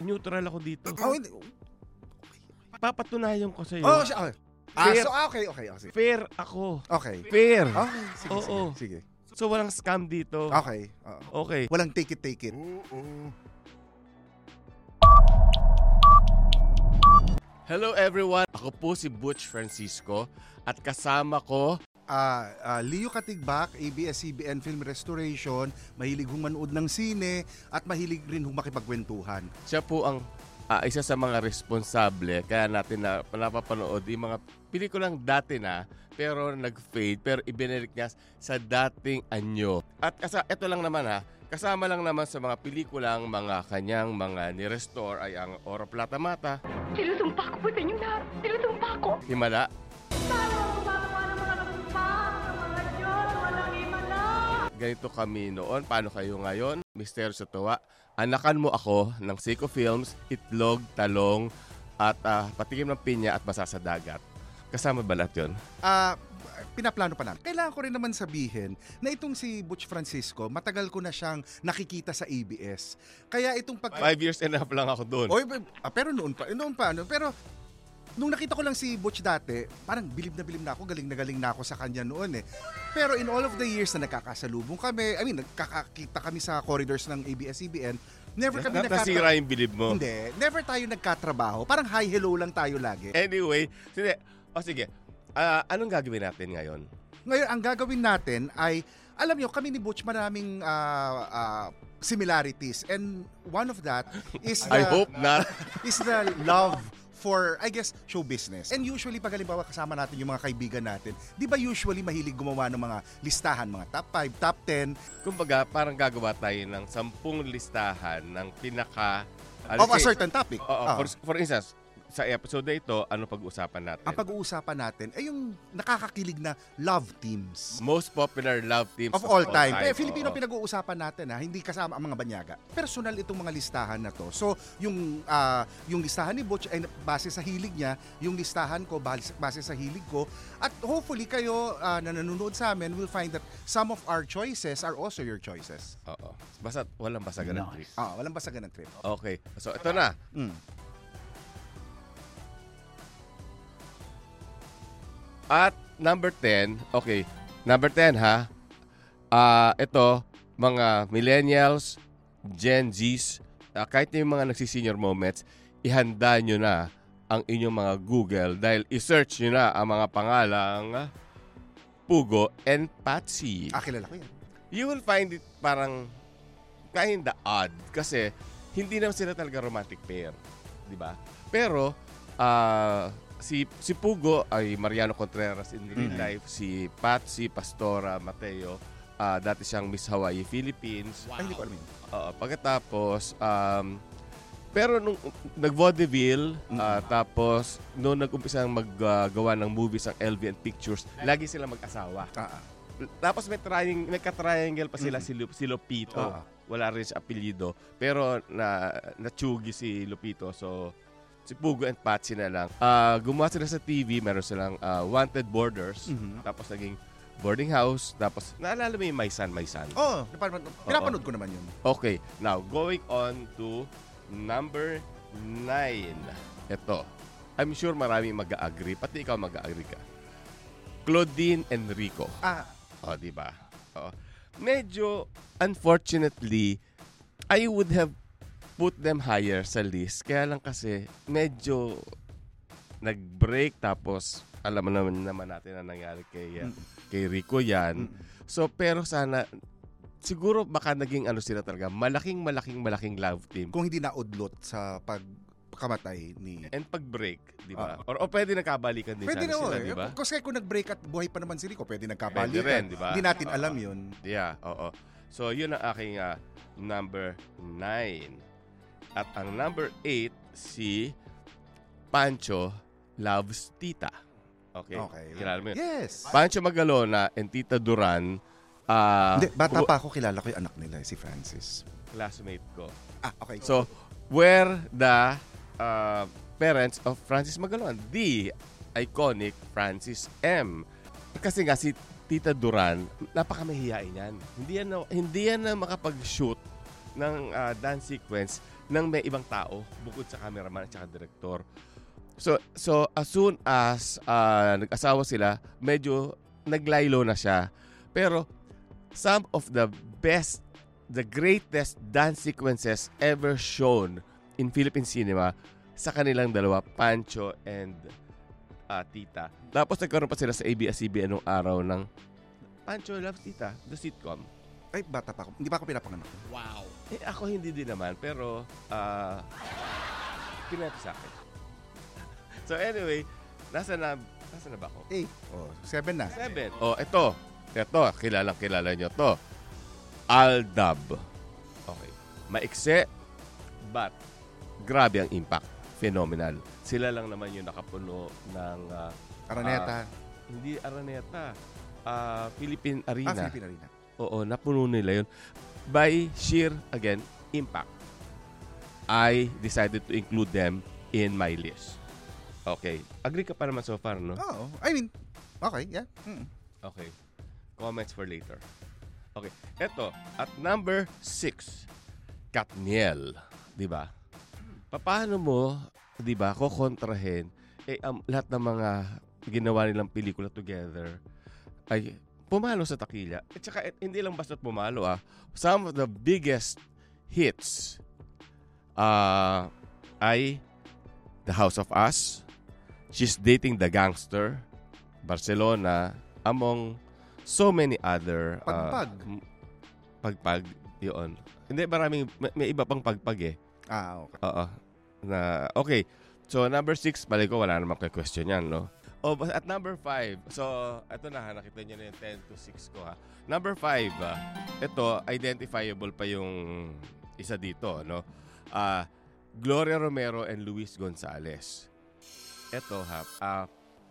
Neutral ako dito. Oh, hindi. Papatunayan ko sa'yo. Oh, siya. okay. Ah, Fair. so, ah, okay, okay. okay. Fair ako. Okay. Fair. Okay, sige, Oo. sige, sige. So walang scam dito. Okay. oo. Okay. Walang take it, take it. Hello everyone. Ako po si Butch Francisco at kasama ko Ah, ah, Leo Katigbak, ABS-CBN Film Restoration, mahilig humanood ng sine at mahilig rin humakipagkwentuhan. siya po ang ah, isa sa mga responsable kaya natin na napapanood yung mga pelikulang dati na pero nag-fade pero ibinalik niya sa dating anyo. At kasa, ito lang naman ha, kasama lang naman sa mga pelikulang mga kanyang mga ni-restore ay ang Oro Plata Mata, Sinusumpa ko po sa inyo lahat. Sinusumpa ko. Himala, ganito kami noon, paano kayo ngayon? Mister sa tuwa. Anakan mo ako ng Seiko Films, Itlog, Talong, at ah, Patikim ng Pinya at Basa sa Dagat. Kasama ba lahat yun? Ah, pinaplano pa namin. Kailangan ko rin naman sabihin na itong si Butch Francisco, matagal ko na siyang nakikita sa ABS. Kaya itong pag... Five years and a half lang ako doon. Oy, ah, pero noon pa, noon pa, ano, pero nung nakita ko lang si Butch dati, parang bilib na bilib na ako, galing na galing na ako sa kanya noon eh. Pero in all of the years na nagkakasalubong kami, I mean, nagkakakita kami sa corridors ng ABS-CBN, never kami Na- nasira yung bilib mo. Hindi, never tayo nagkatrabaho. Parang hi hello lang tayo lagi. Anyway, sige. O sige, Ah, anong gagawin natin ngayon? Ngayon, ang gagawin natin ay, alam nyo, kami ni Butch maraming ah, ah, similarities. And one of that is the, I hope not. is the love for, I guess, show business. And usually, pag halimbawa kasama natin yung mga kaibigan natin, di ba usually mahilig gumawa ng mga listahan, mga top 5, top 10, Kumbaga, parang gagawa tayo ng sampung listahan ng pinaka... of a certain topic. Oo, Ah. for, for instance, sa episode na ito, ano pag-usapan natin? Ang pag-uusapan natin ay yung nakakakilig na love teams. Most popular love teams Of all time. Pero Oo. Filipino pinag-uusapan natin ha, hindi kasama ang mga banyaga. Personal itong mga listahan na to. So, yung ah, yung listahan ni Butch ay base sa hilig niya, yung listahan ko base, base sa hilig ko. At hopefully kayo ah, na nanonood sa amin will find that some of our choices are also your choices. Oo. Basta walang basagan ng trip. Ah, walang basagan ng trip. Okay. So, ito na. Mm. At number 10, okay. Number 10 ha. Ah, ito mga millennials, Gen Zs, ah, kahit na yung mga nagsisenior moments, ihanda nyo na ang inyong mga Google dahil i-search nyo na ang mga pangalang Pugo and Patsy. Ah, kilala ko yan. You will find it parang kinda odd kasi hindi naman sila talaga romantic pair, 'di ba? Pero ah, si si Pugo ay Mariano Contreras in real Mhm. life, si Patsy Pastora Mateo, ah, dati siyang Miss Hawaii Philippines. Ay, hindi ko alam. Oo, pagkatapos um, pero nung nag-vaudeville, ah, tapos nung nag-umpisang maggawa ng movies ang LVN Pictures, lagi sila mag-asawa. Ah. Tapos may triangle, may ka-triangle pa sila si, Lu- si Lupito. Oo. Wala rin siya apelyido. Pero na natsugi si Lupito. So, si Pugo and Patsy na lang. Ah, gumawa sila sa TV. Meron silang ah, Wanted Borders. Mhm. Tapos naging boarding house, tapos naalala mo yung My Son, My Son? Oh, napanood, pinapanood ko naman yun. Okay, now going on to number 9. Ito. I'm sure marami mag-agree, pati ikaw mag-agree ka. Claudine Enrico. Ah, O, di ba? O. Medyo, unfortunately, I would have put them higher sa list. Kaya lang kasi, medyo nag-break tapos alam mo naman naman natin na nangyari kay uh, kay Rico yan. So pero sana siguro baka naging ano sila talaga, malaking malaking malaking love team. kung hindi naudlot sa pagkamatay ni... And pag-break, di ba? or, o pwede nagkabalikan din Pwede sana na, sila, eh. di ba? Kasi kung nag-break at buhay pa naman si Rico, pwede Pwede nagkabalikan. rin, di ba? Hindi natin Oo. alam yun. Yeah, oo. So, yun ang aking ah, number 9. At ang number 8, si Pancho loves Tita. Okay? Okay. Kilala mo yun? Yes. Pancho Magalona and Tita Duran, ah, Hindi, bata pa ako, kilala ko yung anak nila, si Francis. classmate ko. Ah, okay. So, where the uh, parents of Francis Magalon, the iconic Francis M. Kasi nga si Tita Duran, napakamahihain yan. Hindi yan na, hindi yan na makapag-shoot ng uh, dance sequence ng may ibang tao bukod sa cameraman at saka director. So, so as soon as uh, nag-asawa sila, medyo naglaylo na siya. Pero some of the best the greatest dance sequences ever shown in Philippine cinema sa kanilang dalawa, Pancho and uh, Tita. Tapos nagkaroon pa sila sa ABS-CBN nung araw ng Pancho Loves Tita, the sitcom. Ay, bata pa ako. Hindi pa ako pinapanganak. Eh, ako hindi din naman, pero uh, pinati sa akin. So anyway, nasa na, nasa na ba ako? Eight. Oh, seven na. Seven. Oh, ito. Ito, kilalang kilala nyo to. Aldab. Okay. Maikse, but grabe ang impact. Phenomenal. Sila lang naman yung nakapuno ng... ah, Araneta. ah, hindi Araneta. ah, Philippine Arena. ah, Philippine Arena. Oo, napuno nila yun. By sheer, again, impact. I decided to include them in my list. Okay. Agree ka pa naman so far, no? Oo. I mean, okay, yeah. Mm. Okay. Comments for later. Okay. Eto, at number six, Katniel. Di ba? Paano mo, di ba, kukontrahin, eh, um, lahat ng mga ginawa nilang pelikula together ay pumalo sa takilya. At saka, eh, hindi lang basta pumalo ah. Some of the biggest hits uh, ay The House of Us, She's Dating the Gangster, Barcelona, among so many other... uh, Pagpag. pagpag, yun. Hindi, maraming, may, may iba pang pagpag eh. Ah, okay. Oo. Na, okay. So, number six, balik ko, wala namang question yan, no? Oh, at number five, so, ito na, ha, nakita nyo na yung 10 to 6 ko, ha. Number five, ah, ito, identifiable pa yung isa dito, no? Ah, Gloria Romero and Luis Gonzalez. Ito, ha, ah,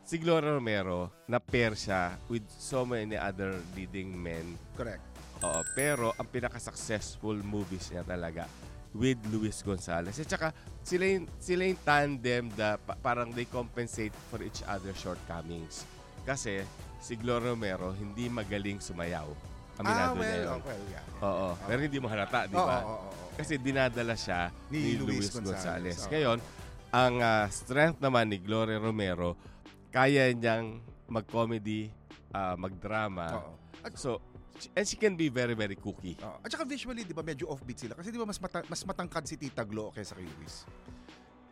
si Gloria Romero, na pair siya with so many other leading men Correct. Oo, pero ang pinaka-successful movies niya talaga with Luis Gonzalez. At saka sila yung, sila yung tandem da pa- parang they compensate for each other's shortcomings. Kasi si Gloria Romero hindi magaling sumayaw. Ah, Aminado niya well, yun. oh, well, yeah. Oo, pero hindi mo halata, di ba? oo, oo, oo. Kasi dinadala siya Ni ni, Luis Luis, Gonzalez. Gonzalez. Oo. Ngayon, ang ah, strength naman ni Gloria Romero, kaya niyang mag-comedy, ah, mag-drama. Oo. At- So, and she can be very, very cookie. Oo. At saka visually, di ba, medyo offbeat sila. Kasi di ba, mas, mata- mas matangkad si Tita Glo kaysa kay Luis.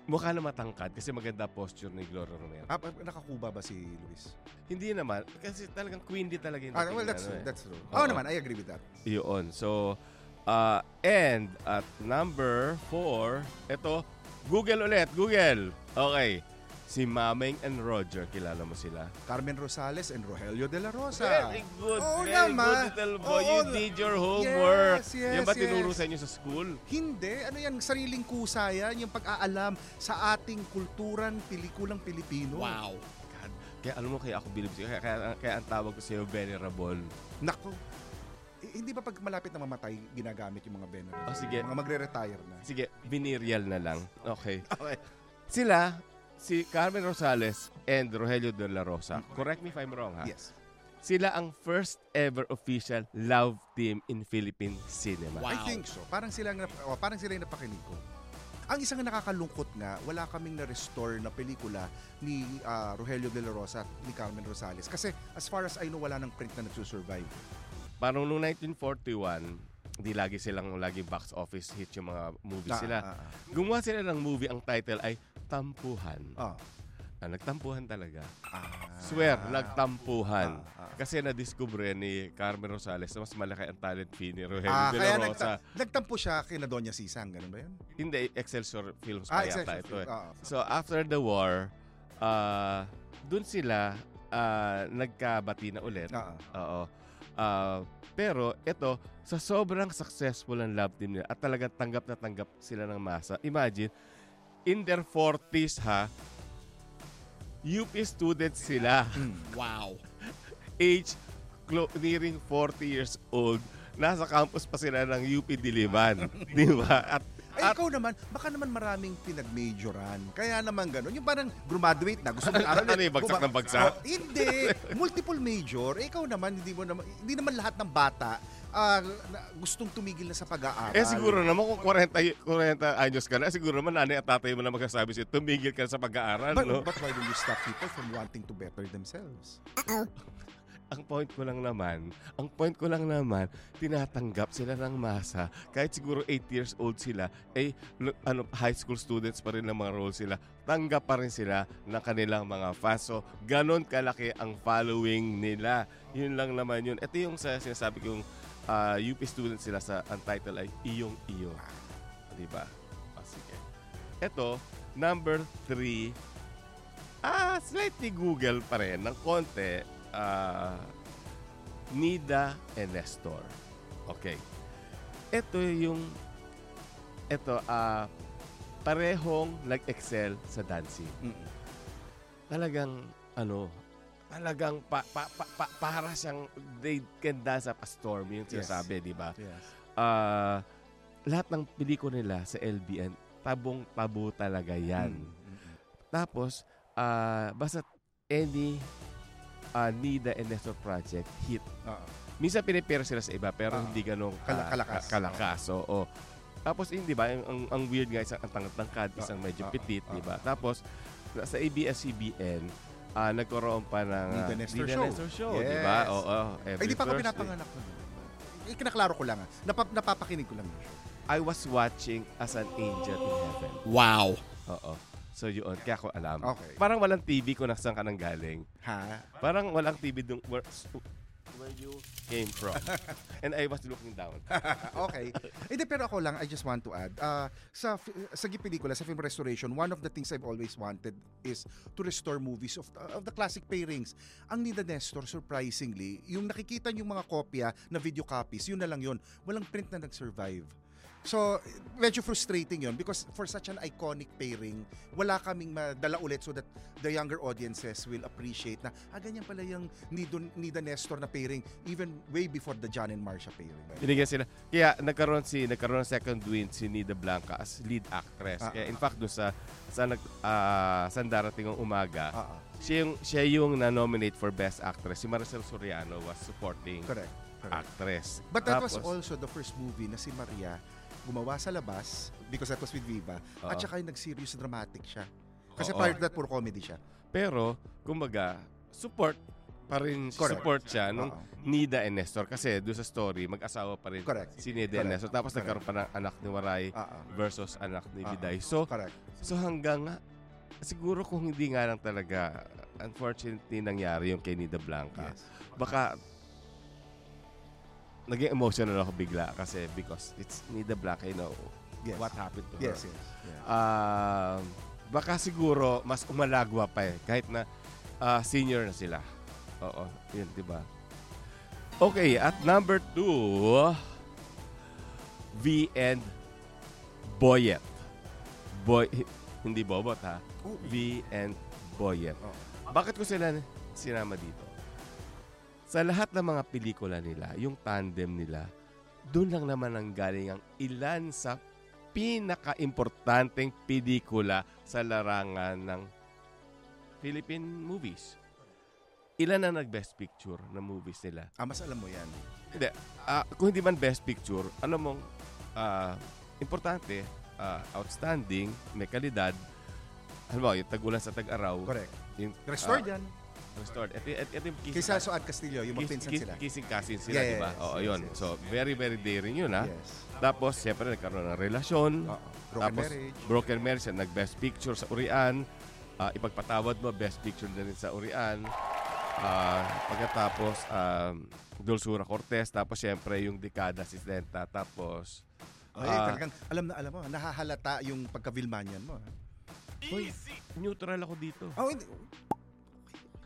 Mukha na matangkad kasi maganda posture ni Gloria Romero. Ah, nakakuba ba si Luis? Hindi naman, kasi talagang queenie talaga yung Ah, well, that's ano true. eh. That's true. Oo. Oo naman, I agree with that. Yun. So, uh, and at number four, ito, Google ulit, Google. Okay. Si Mameng and Roger, kilala mo sila? Carmen Rosales and Rogelio de la Rosa. Very good, Oo very naman. good little boy. Oo, you did your homework. Yes, yes, Yan ba tinuro yes. sa inyo sa school? Hindi. Ano yan? Sariling kusa yan. Yung pag-aalam sa ating kulturan, pelikulang Pilipino. God. Kaya alam mo, kaya ako bilib sa'yo. Kaya, kaya, kaya ang tawag ko sa'yo, venerable. Naku. Eh, hindi ba pag malapit na mamatay, ginagamit yung mga venerable? Oh, sige. Mga magre-retire na. Sige, venereal na lang. Okay. Okay. Sila, si Carmen Rosales and Rogelio de la Rosa. Correct me if I'm wrong, ha? Yes. sila ang first ever official love team in Philippine cinema. I think so. Parang sila ang nap- oh, parang sila yung napakinig ko. Ang isang nakakalungkot nga, wala kaming na-restore na pelikula ni ah, Rogelio de la Rosa at ni Carmen Rosales. Kasi as far as I know, wala nang print na nagsusurvive. Parang noong 1941, di lagi silang lagi box office hit yung mga movies Ah, sila. ah, ah. Gumawa sila ng movie, ang title ay Tampuhan. Ah. Ah, nagtampuhan talaga. Ah. Swear, nagtampuhan. Ah, ah. Kasi na-discover ni Carmen Rosales na mas malaki ang talent fee ni Rogelio Ah, de kaya la Rosa. nagta- nagtampo siya kina Doña Sisang, ganun ba yun? Hindi, Excelsior Films Ah, pa yata Excelsior ito eh. Films, ah. So, after the war, uh, dun sila ah, nagkabati na ulit. Ah, Oo. Ah, pero ito, sa sobrang successful ang love team nila at talagang tanggap na tanggap sila ng masa. Imagine, in their 40s ha, UP students sila. Wow. Age clo- nearing 40 years old. Nasa campus pa sila ng UP Diliman. Di ba? At Ay, ikaw naman, baka naman maraming pinag-majoran. Kaya naman ganun. Yung parang graduate na, gusto mo aral. Ano yung bagsak ng bagsak? hindi. Multiple major. Eh, ikaw naman, hindi mo naman, hindi naman lahat ng bata ah, na- gustong tumigil na sa pag-aaral. Eh siguro naman kung 40, 40 anyos ka na, siguro naman nanay at tatay mo na magsasabi sa'yo, tumigil ka na sa pag-aaral, But, no? but why don't you stop people from wanting to better themselves? ang point ko lang naman, ang point ko lang naman, tinatanggap sila ng masa. Kahit siguro 8 years old sila, eh, ano, high school students pa rin ng mga role sila. Tanggap pa rin sila ng kanilang mga fans. So, ganon kalaki ang following nila. Yun lang naman yun. Ito yung sa, sinasabi kong ah, UP students sila sa, ang title ay Iyong Iyo. Di ba? Ah, sige. Ito, number 3, ah, slightly Google pa rin ng konti. Ah, Nida and Nestor. Okay. Ito yung ito ah parehong nag-excel sa dancing. Mm. Talagang ano, talagang pa, pa, pa, pa, para siyang they can dance up a storm yung Yes. sinasabi, di ba? Yes. Ah, lahat ng pelikula nila sa LBN, tabong-tabo talaga yan. Mm, mm, mm. Tapos, ah basta any uh, Nida and Nestor project hit. Oo. Minsan pinipera sila sa iba pero Ah. hindi ka- Kala- kalakas. ka- kalakas. Oo. Tapos hindi ba, ang, ang, ang weird nga isang ang Ah, isang medyo petit, di ba? Tapos sa ABS-CBN, ah, nagkaroon pa ng ah, Nida Nestor Show. Nestor Show, di ba? Yes. Oo. Ay, every di pa ako Thursday. pinapanganak nun. Eh, kinaklaro ko lang. ah. Napap napapakinig ko lang. I was watching as an angel in heaven. Wow. Oo. So yun, kaya ko alam. Okay. Parang walang TV kung nasaan ka nang galing. Ha? Parang walang TV dun where, you came from. And I was looking down. okay. Hindi, pero ako lang, I just want to add, uh, sa, sa pelikula, sa film restoration, one of the things I've always wanted is to restore movies of, of the classic pairings. Ang Nida Nestor, surprisingly, yung nakikita yung mga kopya na video copies, yun na lang yun. Walang print na nag-survive. So, medyo frustrating yun because for such an iconic pairing, wala kaming madala ulit so that the younger audiences will appreciate na, ah, ganyan pala yung Nido, Nida Nestor na pairing even way before the John and Marcia pairing. Binigyan sila. Kaya nagkaroon si nagkaroon ng second win si Nida Blanca as lead actress. Ah, Kaya ah, in fact doon sa sa nag ah, sa darating ang umaga, Ah, ah. siya yung siya yung na-nominate for best actress. Si Maricel Soriano was supporting Correct. correct. actress. But that was Tapos, also the first movie na si Maria gumawa sa labas because that was with Viva at Oo. saka yung nag-serious dramatic siya. Kasi Oo. prior to that, puro comedy siya. Pero kumbaga support pa rin Correct. support siya nung Oo. Nida and Nestor kasi doon sa story mag-asawa pa rin Correct. si Nida and Correct. Nestor tapos Correct. nagkaroon pa ng anak ni Waray ah. versus anak ni ah. Biday. So Correct. So hanggang nga, siguro kung hindi nga lang talaga, unfortunately nangyari yung kay Nida Blanca, Yes. baka naging emotional ako bigla kasi because it's Nida Blanca, you know, Yes. what happened to her. Yes, yes. yes. Ah, baka siguro mas umalagwa pa eh, kahit na ah, senior na sila. Oo, yun, di ba? Okay, at number two, V and Boyet. Boy, hindi Bobot ha. Oh, V and Boyet. Oo. Bakit ko sila sinama dito? Sa lahat ng mga pelikula nila, yung tandem nila, doon lang naman ang galing ang ilan sa pinaka-importanteng pelikula sa larangan ng Philippine movies. ilan na nag-best picture na movies nila? Ah, mas alam mo yan. Hindi. ah, kung hindi man best picture, alam mong ah, importante, ah, outstanding, may kalidad. Alam mo, yung tag-ulan sa tag-araw. Correct. Yung, Restored ah, yan. Restored. Ito, ito, ito yung kissing, Kaysa Suad Castillo, yung kiss- magpinsan kiss- sila. kissing cousins sila, Yes, di ba? Oo, yes, yun. yes. So, very, very daring yun, ha? Yes. Tapos, siyempre, nagkaroon ng relasyon. Oo. Broken Tapos, marriage. broken marriage, yan, nag-best picture sa Urian. Ah, ipagpatawad mo, best picture na rin sa Urian. Ah, pagkatapos, um, Dulsura Cortez. Tapos, siyempre, yung Dekada 60. Tapos, Ay, ah, talagang, alam na alam mo, nahahalata yung pagka-Vilmanian mo. ha? Uy, neutral ako dito. Oh, hindi.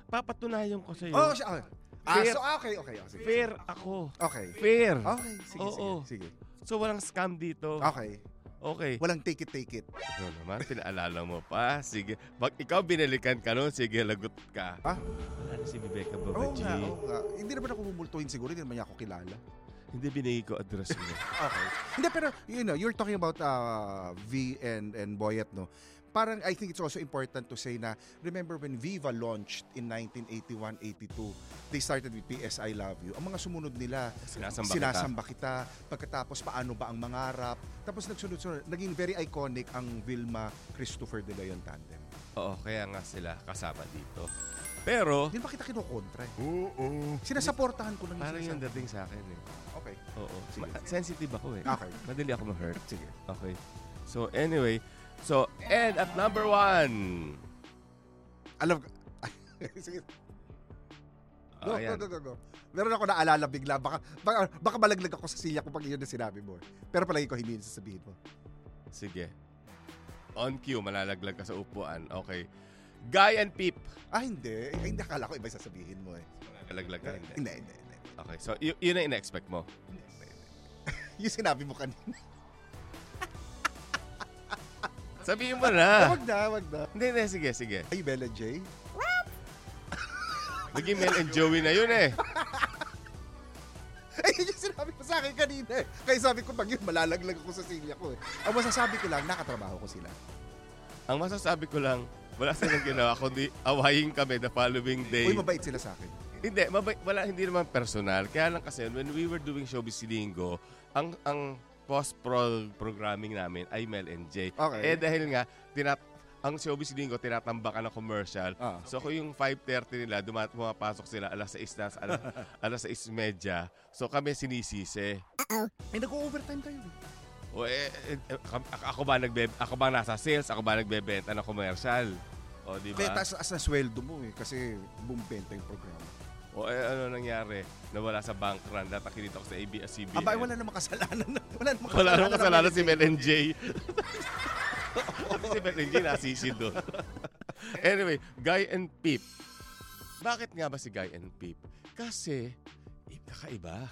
Papatunayan ko sa'yo. Oh, siya. okay. Ah, Fair. so, ah, okay, okay. oh, sige. Fair ako. Okay. Fair. Okay, sige, Oo. sige, sige. So, walang scam dito. Okay. Okay. Walang take it, take it. Ano naman, pinaalala mo pa. Sige. Pag ikaw binalikan ka nun, sige, lagot ka. Ah? Wala na si Rebecca Oo Babaji. nga, oo nga. Hindi naman ako mumultuhin siguro, hindi naman niya ako kilala. Hindi binigay ko address mo. Okay. Hindi, pero, you know, you're talking about uh, V and, and Boyet, no? Parang, I think it's also important to say na, remember when Viva launched in 1981-82, they started with PS I Love You. Ang mga sumunod nila, Sinasamba kita. sinasamba kita. Pagkatapos, paano ba ang mangarap? Tapos nagsunod-sunod, naging very iconic ang Vilma Christopher De Leon tandem. Oo, kaya nga sila kasama dito. Pero, Hindi ba kita kinukontra eh? oo. Sinasaportahan ko lang Parang yung dating sa akin eh. Okay. Oo. Sige, Ma- sensitive ako eh. Okay. Madali ako ma-hurt. Sige. Okay. So, anyway. So, and at number one. Alam ko. Sige. Oh, go, ayan. go, go, go. Meron ako naalala bigla. Baka, baka, baka malaglag ako sa silya ko pag yun na sinabi mo. Pero palagi ko hindi yun sasabihin mo. Sige. On cue, malalaglag ka sa upuan. Okay. Guy and Peep. Ah, hindi. Eh, hindi, akala ko iba sasabihin mo eh. Malalaglag ka, hindi. Hindi, hindi, hindi. Okay, so y- yun ang ina-expect mo. Yung sinabi mo kanina. Sabihin mo na. Wag na, wag na. hindi, hindi. Sige, sige. Ay, Bella J. Naging Mel and Joey na yun eh. Ay, yun yung sinabi mo sa akin kanina eh. Kaya sabi ko, pag yun, malalaglag ako sa silya ko eh. Ang masasabi ko lang, nakatrabaho ko sila. Ang masasabi ko lang, wala silang ginawa, kundi awayin kami the following day. Uy, mabait sila sa akin. Hindi, mabay, wala, hindi naman personal. Kaya lang kasi, when we were doing Showbiz Linggo, ang, ang post-pro programming namin ay Mel and J. Okay. Eh dahil nga, tinat ang Showbiz Linggo, tinatambakan ng commercial. Ah. So kung yung 5.30 nila, dumat pumapasok sila alas 6 na, alas, alas 6.30. So kami sinisisi. Eh, nag-overtime kayo. O eh, eh, eh, ako ba nagbe ako ba nasa sales? Ako ba nagbebenta ng commercial? O di Kaya ba? taas as na sweldo mo eh. Kasi bumbenta yung programa. O eh, ano nangyari? Nawala sa bank run at kinita ko sa ABS-CBN. Aba, wala namang kasalanan. Wala namang Wala namang kasalanan si Mel and Jay. si Mel and Jay nasisi doon. anyway, Guy and Peep. Bakit nga ba si Guy and Peep? Kasi, eh, kakaiba.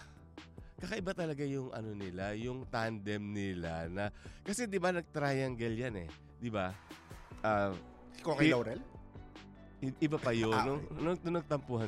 Kakaiba talaga yung ano nila, yung tandem nila na kasi 'di ba nag-triangle yan eh, 'di ba? Ah, Ko kay Laurel? iba pa yun Ah, nung, nung, nung nagtampuhan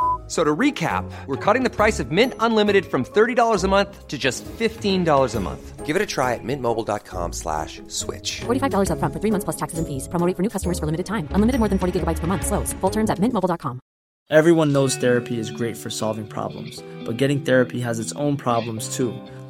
F- So to recap, we're cutting the price of Mint Unlimited from $30 a month to just $15 a month. Give it a try at mintmobile.com slash switch. $45 upfront for three months plus taxes and fees. Promo rate for new customers for limited time. Unlimited more than 40 gigabytes per month. Slows. Full terms at mintmobile.com. Everyone knows therapy is great for solving problems, but getting therapy has its own problems too,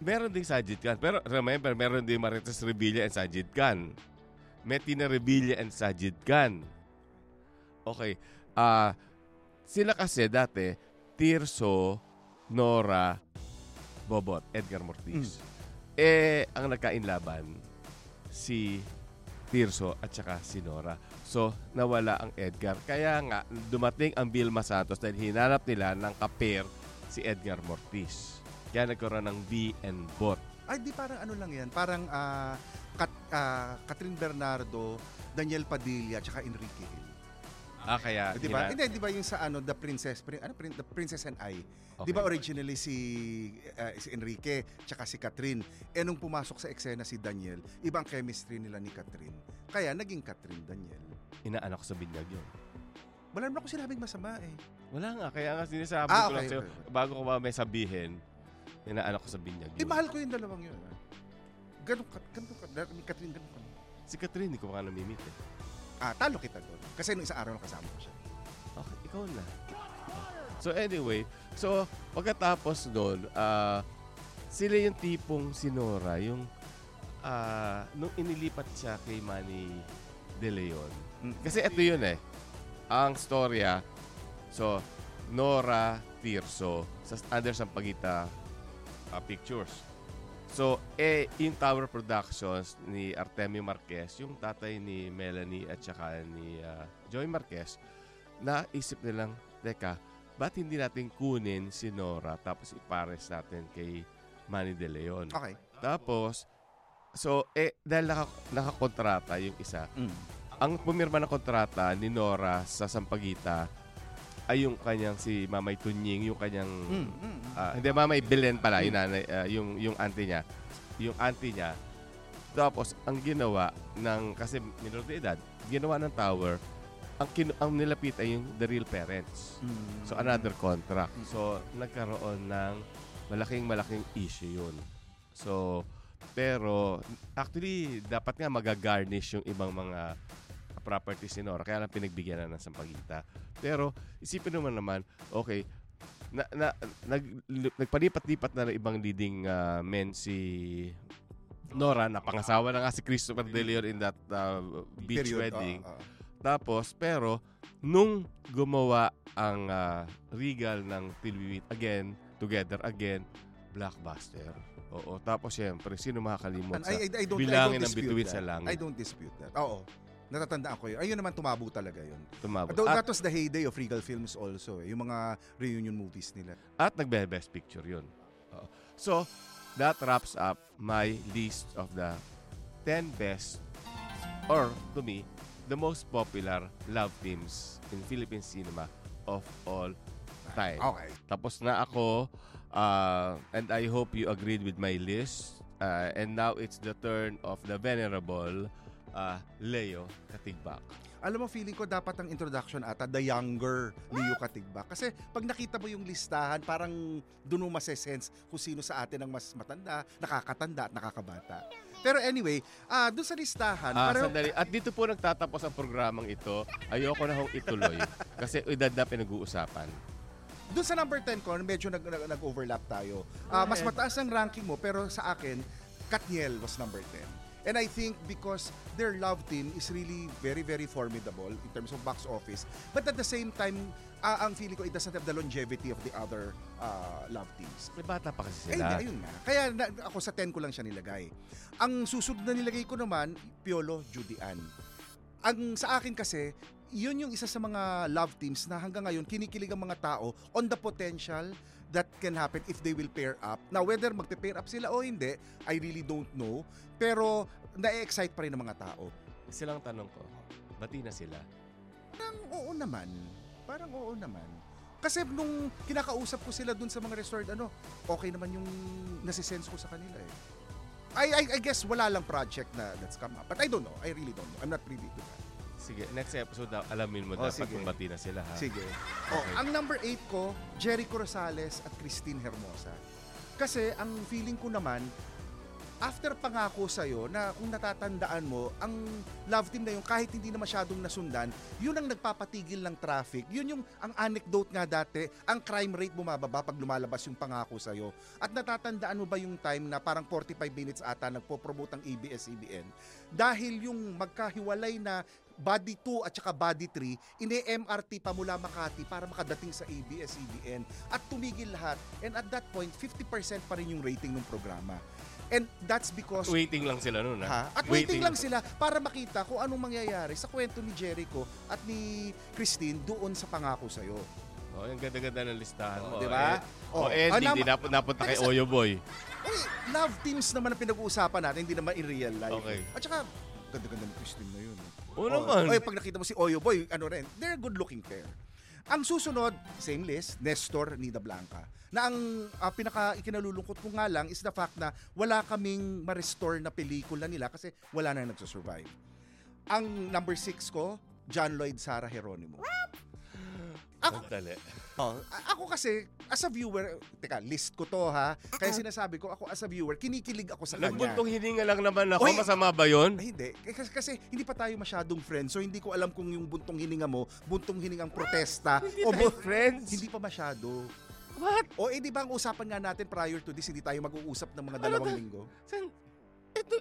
Meron ding Sajid Khan. Pero remember, meron din Marites Revilla and Sajid Khan. May Tina Revilla and Sajid Khan. Okay. Ah, sila kasi dati, Tirso, Nora, Bobot, Edgar Mortiz. Eh, ang nagkainlaban, si Tirso at saka si Nora. So, nawala ang Edgar. Kaya nga, dumating ang Vilma Santos dahil hinanap nila ng kaper si Edgar Mortiz. Kaya nagkaroon ng B and Bot. Ay, di parang ano lang yan. Parang ah, Kat, ah, Catherine Bernardo, Daniel Padilla, tsaka Enrique Hill. Ah, kaya... di ba? Hindi, di ba yung sa ano, The Princess, prin, ano, prin, The Princess and I. Di ba Okay. originally si, ah, si Enrique, tsaka si Catherine. Eh nung pumasok sa eksena si Daniel, ibang chemistry nila ni Catherine. Kaya naging Catherine Daniel. Inaanak ko sa binyag yun. Wala naman ako sinabing masama eh. Wala nga, kaya nga sinasabi Ah, ko lang okay, sa'yo, okay, okay. bago ko ba may sabihin, inaanak ko sa binyag Eh, mahal ko yung dalawang yun. ah. Ganun ka, ganun ka, ni Catherine, ganun ka. Si Catherine, hindi ko pa namimit eh. Ah, talo kita doon. Kasi nung isang araw nakasama ko siya. Okay, ikaw na. So anyway, so pagkatapos doon, ah sila yung tipong si Nora, yung ah nung inilipat siya kay Manny De Leon. Mm. Kasi ito yun eh. Ang storya, so Nora Tirso sa under Sampaguita ah, Pictures. So, eh, in Tower Productions ni Artemio Marquez, yung tatay ni Melanie at saka ni ah, Joy Marquez, naisip nilang, teka, ba't hindi natin kunin si Nora tapos ipares natin kay Manny De Leon? Okay. Tapos, so, eh, dahil naka, nakakontrata yung isa, Mm. ang pumirma ng kontrata ni Nora sa Sampaguita ay yung kanyang si Mamay Tunying, yung kanyang Mm, mm, mm. ah, hindi Mamay Belen pala, yung nanay, ah, yung yung auntie niya. Yung auntie niya. Tapos ang ginawa ng kasi minor de edad, ginawa ng tower ang kin, ang nilapit ay yung the real parents. Mm. So another contract. So nagkaroon ng malaking malaking issue yun. So pero actually dapat nga magagarnish yung ibang mga properties ni Nora. Kaya lang pinagbigyan na ng Sampaguita. Pero isipin naman naman, okay, na, na, nag, nagpalipat-lipat na ng ibang leading ah, men si Nora, napangasawa na nga si Christopher De Leon in that ah, beach Period, wedding. ah, ah. Tapos, pero, nung gumawa ang ah, Regal ng Tilwiwit again, Together again, Blockbuster. Oo. Tapos, syempre, sino makakalimot And sa I, I, I bilangin ng bituin that. sa langit? I don't dispute that. Oo. Natatandaan ko yun. Ayun naman tumabo talaga yun. Tumabot. Though At, that was the heyday of Regal Films also. Eh. Yung mga reunion movies nila. at nagbe-best picture yun. So, that wraps up my list of the 10 best or to me, the most popular love teams in Philippine cinema of all time. Okay. Tapos na ako uh, and I hope you agreed with my list. Uh, and now it's the turn of the venerable uh, Leo Katigbak. Alam mo, feeling ko dapat ang introduction ata, the younger Leo Katigbak. Kasi pag nakita mo yung listahan, parang doon mo masesense kung sino sa atin ang mas matanda, nakakatanda at nakakabata. Pero anyway, ah doon sa listahan, Ah, pero, sandali. At dito po nagtatapos ang programang ito. Ayoko na hong ituloy kasi edad na pinag-uusapan. doon sa number 10 ko, medyo nag, nag, nag-overlap tayo. Ah, mas mataas ang ranking mo, pero sa akin, Katniel was number 10. And I think because their love team is really very, very formidable in terms of box office. But at the same time, ah, ang feeling ko, it doesn't have the longevity of the other ah, love teams. May bata pa kasi Eh, sila. hindi, ayun nga. Kaya na- ako sa 10 ko lang siya nilagay. Ang susunod na nilagay ko naman, Piolo, Judy Ann. Ang sa akin kasi, yun yung isa sa mga love teams na hanggang ngayon kinikilig ang mga tao on the potential that can happen if they will pair up. Now, whether magpe-pair up sila o hindi, I really don't know. Pero, na-excite pa rin ng mga tao. Silang tanong ko, bati na sila? Parang oo naman. Parang oo naman. Kasi nung kinakausap ko sila dun sa mga resort, ano, okay naman yung nasisense ko sa kanila eh. I, I, I guess wala lang project na that's come up. But I don't know. I really don't know. I'm not privy to that. Sige, next episode alamin mo Oh, dapat sige. kung bati na sila ha. Sige. Oh, ang number 8 ko, Jericho Rosales at Christine Hermosa. Kasi ang feeling ko naman, after pangako sa'yo na kung natatandaan mo, ang love team na yun, kahit hindi na masyadong nasundan, yun ang nagpapatigil ng traffic. Yun yung, ang anecdote nga dati, ang crime rate bumababa pag lumalabas yung pangako sa'yo. At natatandaan mo ba yung time na parang 45 minutes ata nagpo-promote ang ABS-CBN? Dahil yung magkahiwalay na Body 2 at saka Body 3, ine-MRT pa mula Makati para makadating sa ABS-CBN at tumigil lahat. And at that point, 50% pa rin yung rating ng programa. And that's because... Waiting lang sila noon, Ha? At waiting, lang sila para makita kung anong mangyayari sa kwento ni Jericho at ni Christine doon sa pangako sa'yo. Oh, yung ganda-ganda ng listahan Oh, mo. di ba? Eh, oh, Oh. eh, Ah, hindi nam- nap- napunta kay Oyo Boy. Uy, love teams naman ang pinag-uusapan natin, hindi naman in real life. Okay. At saka, ganda-ganda ni Christine na yun. Oo naman. Oy, pag nakita mo si Oyo Boy, ano rin, they're a good-looking pair. Ang susunod, same list, Nestor Nida Blanca. Na ang ah, pinaka ikinalulungkot ko nga lang is the fact na wala kaming ma-restore na pelikula nila kasi wala na nagsusurvive. Ang number six ko, John Lloyd Sarah Geronimo. Ako, Sandali. Oh, a- ako kasi, as a viewer, teka, list ko to ha. Kaya sinasabi ko, ako as a viewer, kinikilig ako sa kanya. Nagbuntong hininga lang naman ako. Oy! Masama ba yun? Ay, hindi. Kasi, kasi hindi pa tayo masyadong friends. So hindi ko alam kung yung buntong hininga mo, buntong hiningang protesta. Hindi o tayo bu- friends. Hindi pa masyado. What? O eh di ba ang usapan nga natin prior to this, hindi tayo mag-uusap ng mga dalawang Ano to? linggo? San? Ito,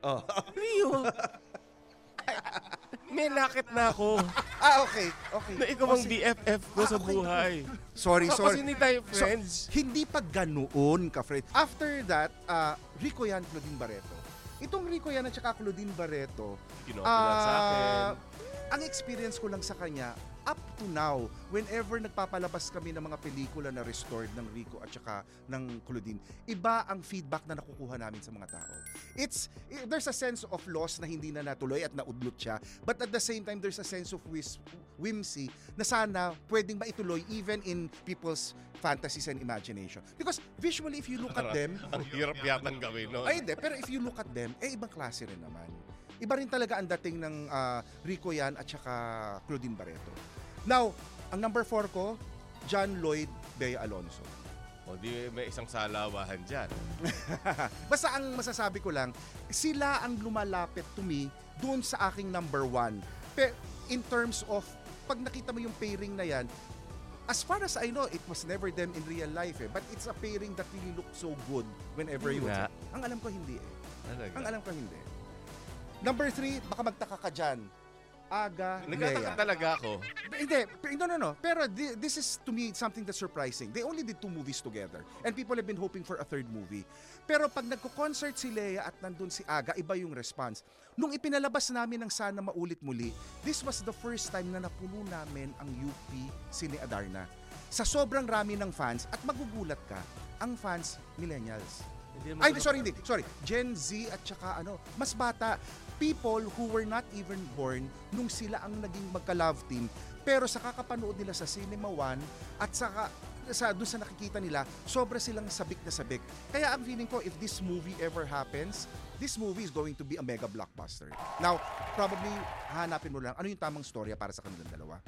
Oh. Rio. Ay, may lakit na ako. ah, okay. Okay. Na ikaw ang Kasi- BFF ko Ah, sa okay, buhay. Sorry, sorry. hindi tayo So, friends. hindi pa ganoon ka, friend. After that, uh, Rico yan, Claudine Barreto. Itong Rico yan at saka Claudine Barreto, Kinopilan sa akin. ah, ang experience ko lang sa kanya, up to now, whenever nagpapalabas kami ng mga pelikula na restored ng Rico at saka ng Claudine, iba ang feedback na nakukuha namin sa mga tao. It's, i- there's a sense of loss na hindi na natuloy at naudlot siya, but at the same time, there's a sense of whis- whimsy na sana pwedeng maituloy even in people's fantasies and imagination. Because visually, if you look at them, Ang hirap yatang gawin, no? ay, hindi. Pero if you look at them, eh, ibang klase rin naman. Iba rin talaga ang dating ng ah, Rico yan at saka Claudine Barreto. Now, ang number four ko, John Lloyd Bea Alonso. O di may isang salawahan dyan. Basta ang masasabi ko lang, sila ang lumalapit to me doon sa aking number one. Pe, in terms of, pag nakita mo yung pairing na yan, as far as I know, it was never them in real life eh. But it's a pairing that really looked so good whenever you watch it. Ang alam ko hindi eh. Talaga. Ang alam ko hindi. Number three, baka magtaka ka dyan. Aga, Nagtataka Lea. talaga ako. Hindi, no, no, no. Pero thi- this is to me something that's surprising. They only did two movies together. And people have been hoping for a third movie. Pero pag nagko-concert si Lea at nandun si Aga, iba yung response. Nung ipinalabas namin ng Sana Maulit Muli, this was the first time na napuno namin ang UP Cine Adarna. Sa sobrang rami ng fans, at magugulat ka, ang fans, millennials. Hindi Ay, sorry, hindi. Sorry. Gen Z at saka ano, mas bata. People who were not even born nung sila ang naging magka-love team. Pero sa kakapanood nila sa Cinema One at saka sa doon sa nakikita nila, sobra silang sabik na sabik. Kaya ang feeling ko, if this movie ever happens, this movie is going to be a mega blockbuster. Now, probably hanapin mo lang ano yung tamang storya para sa kanilang dalawa.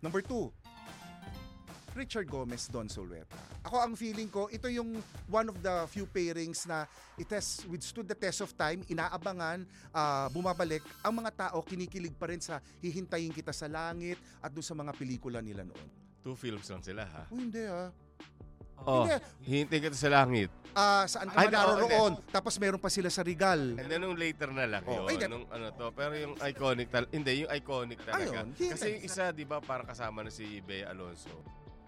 Number two, Richard Gomez, Don Solweta. Ako ang feeling ko, ito yung one of the few pairings na it has withstood the test of time, inaabangan, ah, bumabalik. Ang mga tao kinikilig pa rin sa hihintayin kita sa langit at doon sa mga pelikula nila noon. Two films lang sila, ha? Oh, hindi ah. Oh, Hindi. hihintay kita sa langit. Ah, saan ka Ay, man oo, naroroon? Tapos meron pa sila sa Regal. And then nung later na lang Oh, yun, nung ano to, pero yung iconic tal hindi yung iconic talaga. Ayun, Kasi yung isa 'di ba parang kasama na si Bea Alonso.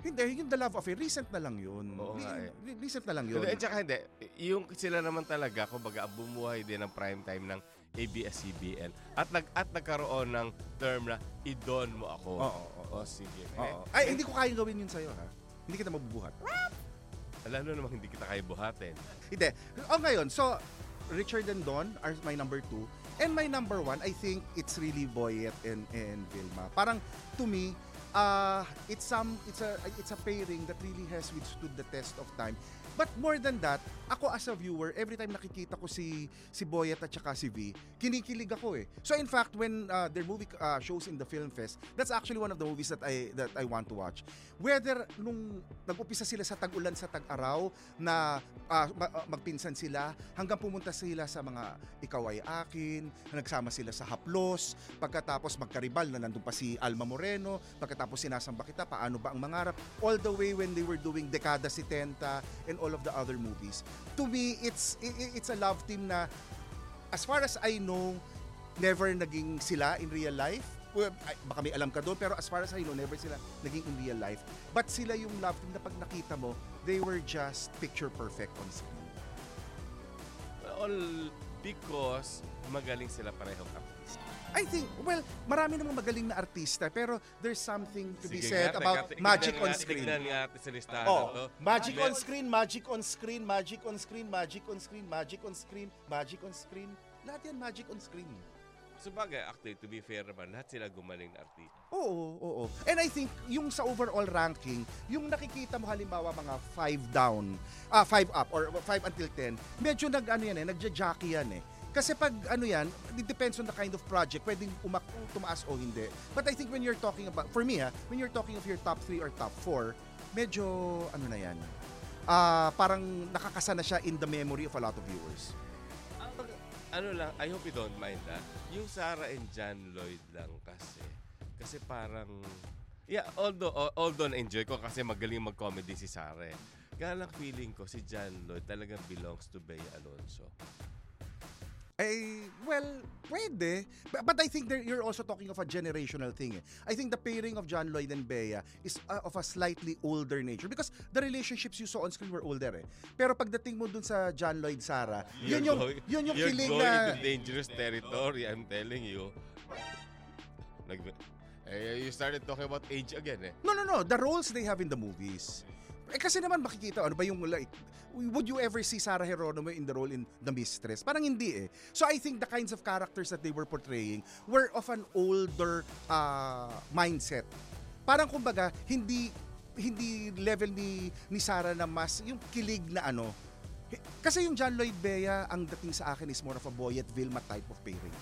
Hindi, yung The Love Affair, recent na lang yun. Oo nga eh. Re- Recent na lang yun. At saka hindi, yung sila naman talaga kumbaga bumuhay din ng prime time ng ABS-CBN at nag at nagkaroon ng term na idon mo ako. Oo, oo, oo. O sige. Oo. Ay, hindi ko kayang gawin yun sa'yo, ha? Hindi kita mabubuhat. Lalo namang hindi kita kaya buhatin. Hindi. O ngayon, so, Richard and Don are my number two. And my number one, I think it's really Boyet and, and Vilma. Parang, to me, uh, it's some it's a it's a pairing that really has withstood the test of time. But more than that, ako as a viewer, every time nakikita ko si si Boyet at saka si V, kinikilig ako eh. So in fact, when uh, their movie uh, shows in the film fest, that's actually one of the movies that I that I want to watch. Whether nung nag-upisa sila sa tag-ulan sa tag-araw na uh, magpinsan sila hanggang pumunta sila sa mga ikaw ay akin, nagsama sila sa haplos, pagkatapos magkaribal na nandun pa si Alma Moreno, pagkatapos sinasamba kita, paano ba ang mangarap, all the way when they were doing Dekada 70 and all of the other movies. To me, it's it's a love team na as far as I know, never naging sila in real life. Well, baka may alam ka doon, pero as far as I know, never sila naging in real life. But sila yung love team na pag nakita mo, they were just picture perfect on screen. All because magaling sila parehong artista. I think, well, marami namang magaling na artista, pero there's something to be Sige said nga, about teka, magic tignan on nga- screen. Nga natin sa listahan Oh, na to. magic on screen, magic on screen, magic on screen, magic on screen, magic on screen, magic on screen. Lahat yan magic on screen. So bagay, actually, to be fair naman, lahat sila gumaling na artista. Oo, oo. And I think yung sa overall ranking, yung nakikita mo halimbawa mga 5 down, ah 5 up or 5 until 10, medyo nag ano yan eh, nagja-jockey yan eh. Kasi pag ano yan, it depends on the kind of project, pwedeng umak tumaas o hindi. But I think when you're talking about, for me ha, when you're talking of your top 3 or top 4, medyo ano na yan, ah parang nakakasana siya in the memory of a lot of viewers. Ano lang, I hope you don't mind ah. Yung Sarah and John Lloyd lang kasi. Kasi parang, yeah, although, al- although na-enjoy ko kasi magaling mag-comedy si Sarah eh. Kaya lang feeling ko si John Lloyd talagang belongs to Bea Alonso. Eh, well, pwede. But, but I think there, you're also talking of a generational thing. Eh. I think the pairing of John Lloyd and Bea is uh, of a slightly older nature because the relationships you saw on screen were older eh. Pero pagdating mo dun sa John Lloyd Sarah, yun yung going- yun yung you're kilig going na into dangerous territory, I'm telling you. Nag, eh, you started talking about age again eh. No, no, no. The roles they have in the movies. Eh kasi naman makikita, ano ba yung like, would you ever see Sarah Geronimo in the role in The Mistress? Parang hindi eh. So I think the kinds of characters that they were portraying were of an older uh, mindset. Parang kumbaga, hindi hindi level ni ni Sarah na mas yung kilig na ano. Kasi yung John Lloyd Bea, ang dating sa akin is more of a Boyet Vilma type of pairing.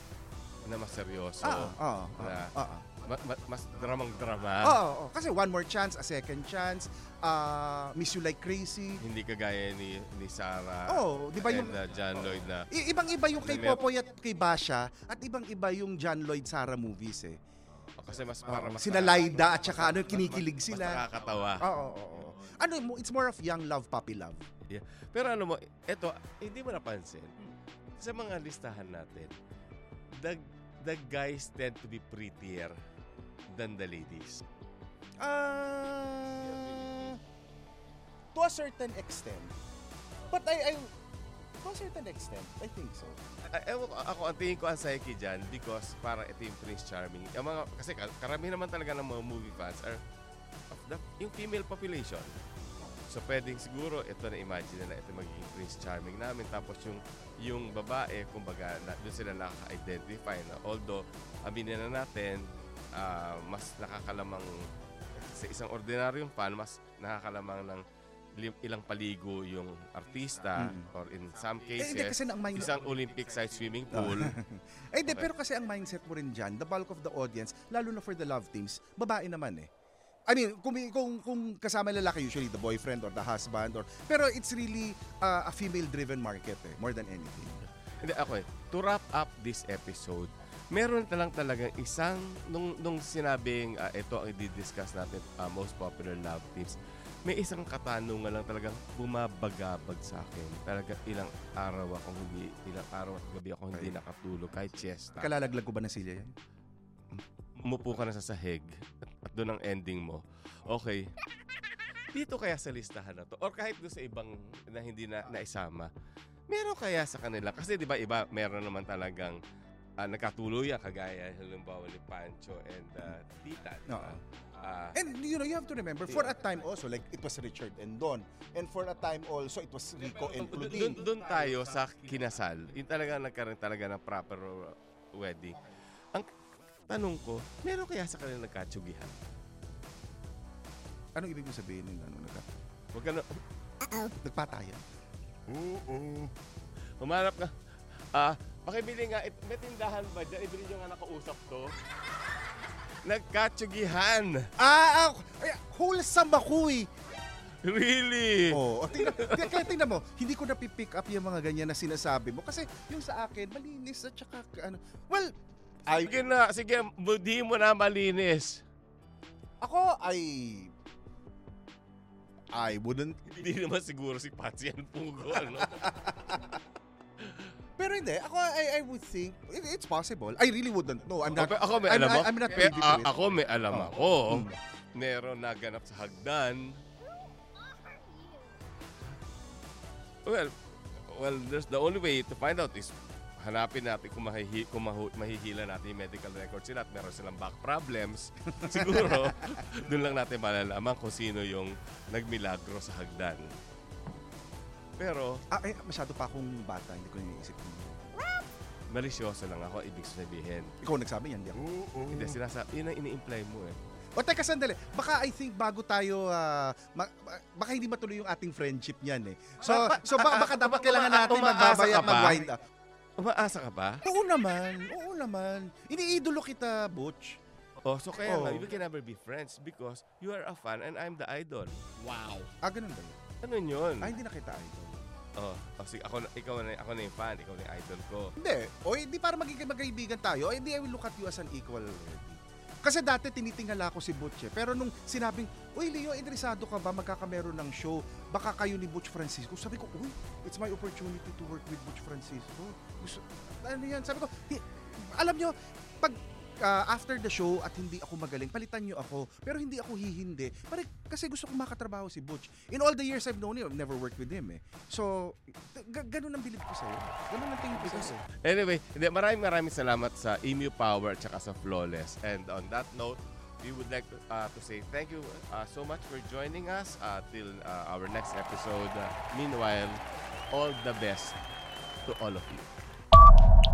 Na mas seryoso. Ah, ah, na, ah, ah. Ma- ma- mas dramang-drama. Oo, oo. kasi one more chance, a second chance, uh, Miss You Like Crazy. Hindi kagaya ni ni Sarah Oo, di ba yung- and uh, John Lloyd na I- ibang-iba yung kay. Popoy at kay Basha at ibang-iba yung John Lloyd Sarah movies eh. Oh, kasi mas para mas Sina Laida at saka ano, kinikilig mas sila. nakakatawa. Oo, oo, oo. Ano, mo- it's more of young love, puppy love. Yeah. Pero ano mo, eto, hindi mo napansin. Sa mga listahan natin, the, the guys tend to be prettier than the ladies. Uh, to a certain extent. But I, I, to a certain extent, I think so. Uh, ewan ko, ako, ang tingin ko ang psyche dyan because parang ito yung Prince Charming. Yung mga, kasi kar- karamihan naman talaga ng mga movie fans are of the, yung female population. So pwedeng siguro ito na imagine nila ito magiging Prince Charming namin tapos yung yung babae kumbaga na, doon sila nakaka-identify na although aminin na natin ah, mas nakakalamang sa isang ordinaryong fan mas nakakalamang ng ilang paligo yung artista Mm. or in some Eh, cases hindi, kasi ang mind- isang Olympic-sized swimming pool. eh, di, Okay. pero kasi ang mindset mo rin dyan, the bulk of the audience, lalo na for the love teams, babae naman eh. I mean, kung, kung, kung kasama lalaki, usually the boyfriend or the husband, or pero it's really uh, a female-driven market eh, more than anything. Hindi, ako eh. To wrap up this episode, meron na lang talagang isang, nung, nung sinabing ah, ito ang i-discuss natin, ah, most popular love teams, may isang katanungan lang talagang bumabagabag sa akin. Talaga ilang araw ako hindi, ilang araw at gabi ako hindi nakatulog kahit siesta. Kalalaglag ko ba ng silya yan? Umupo ka na sa sahig at, at doon ang ending mo. Okay. Dito kaya sa listahan na to or kahit doon sa ibang na hindi na naisama. Meron kaya sa kanila kasi 'di ba iba meron naman talagang uh, nagkatuluyan kagaya halimbawa ni Pancho and uh, Tita. ba? Oo. Ah, And you know, you have to remember, for a time also, like it was Richard and Don. And for a time also, it was Rico and Claudine. doon tayo sa kinasal. Yung talaga nagkaroon talaga ng proper uh, wedding. Ang tanong ko, meron kaya sa kanila nagkatsugihan? Anong ibig mo sabihin ng ano nagka? Huwag ka na... Nagpatayan? Oo. Humanap ka. Ah, pakibili nga. It, may tindahan ba dyan? Ibili nyo nga nakausap to. Nagkatsugihan. Ah, ah ay, wholesome ako eh. Really? Oo. Oh, tingnan, tingnan, kaya tingnan mo, hindi ko napipick up yung mga ganyan na sinasabi mo. Kasi yung sa akin, malinis at saka ano. Well, Ay, sige na, sige, di mo na malinis. ako ay... I wouldn't... Hindi naman siguro si Patsy ang pugo, ano? Pero hindi, ako I, I would think, it, it's possible. I really wouldn't. No, I'm not... ako, ako may I'm, alam mo. I'm not Pe- privy to it. ako may alam Oh. ako. Mm. Meron naganap sa hagdan. Well, well, there's the only way to find out is hanapin natin kung, mahihi, kung mahu, mahihila natin yung medical records nila at meron silang back problems. Siguro, doon lang natin malalaman kung sino yung nagmilagro sa hagdan. Pero, Ah, eh, masyado pa akong bata, hindi ko iniisip. malisyoso lang ako, ibig sabihin. Ikaw nagsabi yan, di ako. Hindi, sinasabi, yun ang ini-imply mo eh. O teka, sandali. Baka I think bago tayo, ah, ma- ma- baka hindi matuloy yung ating friendship niyan eh. So, Ba- ba- so baka, baka dapat Uma- kailangan natin umaasa magbabay ka at ba? mag-wind up. Umaasa ka ba? Oo naman, oo naman. Iniidolo kita, Butch. Oh, so kaya nga, Oh. we can never be friends because you are a fan and I'm the idol. Wow. Ah, ganun ba yun? Ano yun? Ah, hindi na kita idol. Oh, oh sige, ako, ikaw na, ako na yung fan, ikaw na yung idol ko. Hindi. O hindi para magiging magkaibigan tayo, hindi I will look at you as an equal already. Kasi dati tinitingala ko si Butch eh. Pero nung sinabing, Uy Leo, interesado ka ba magkakameron ng show? Baka kayo ni Butch Francisco. Sabi ko, Uy, it's my opportunity to work with Butch Francisco. Gusto, ano yan? Sabi ko, "Hi- alam nyo, pag ah, after the show at hindi ako magaling, palitan nyo ako. Pero hindi ako hihindi. Pare, kasi gusto kong makatrabaho si Butch. In all the years I've known him, I've never worked with him eh. So, g- ganun ang bilib ko sa'yo. Ganun ang tingin ko sa'yo. Anyway, hindi, maraming maraming salamat sa Emu Power at saka sa Flawless. And on that note, we would like to, uh, to say thank you uh, so much for joining us uh, till uh, our next episode. Uh, meanwhile, all the best to all of you.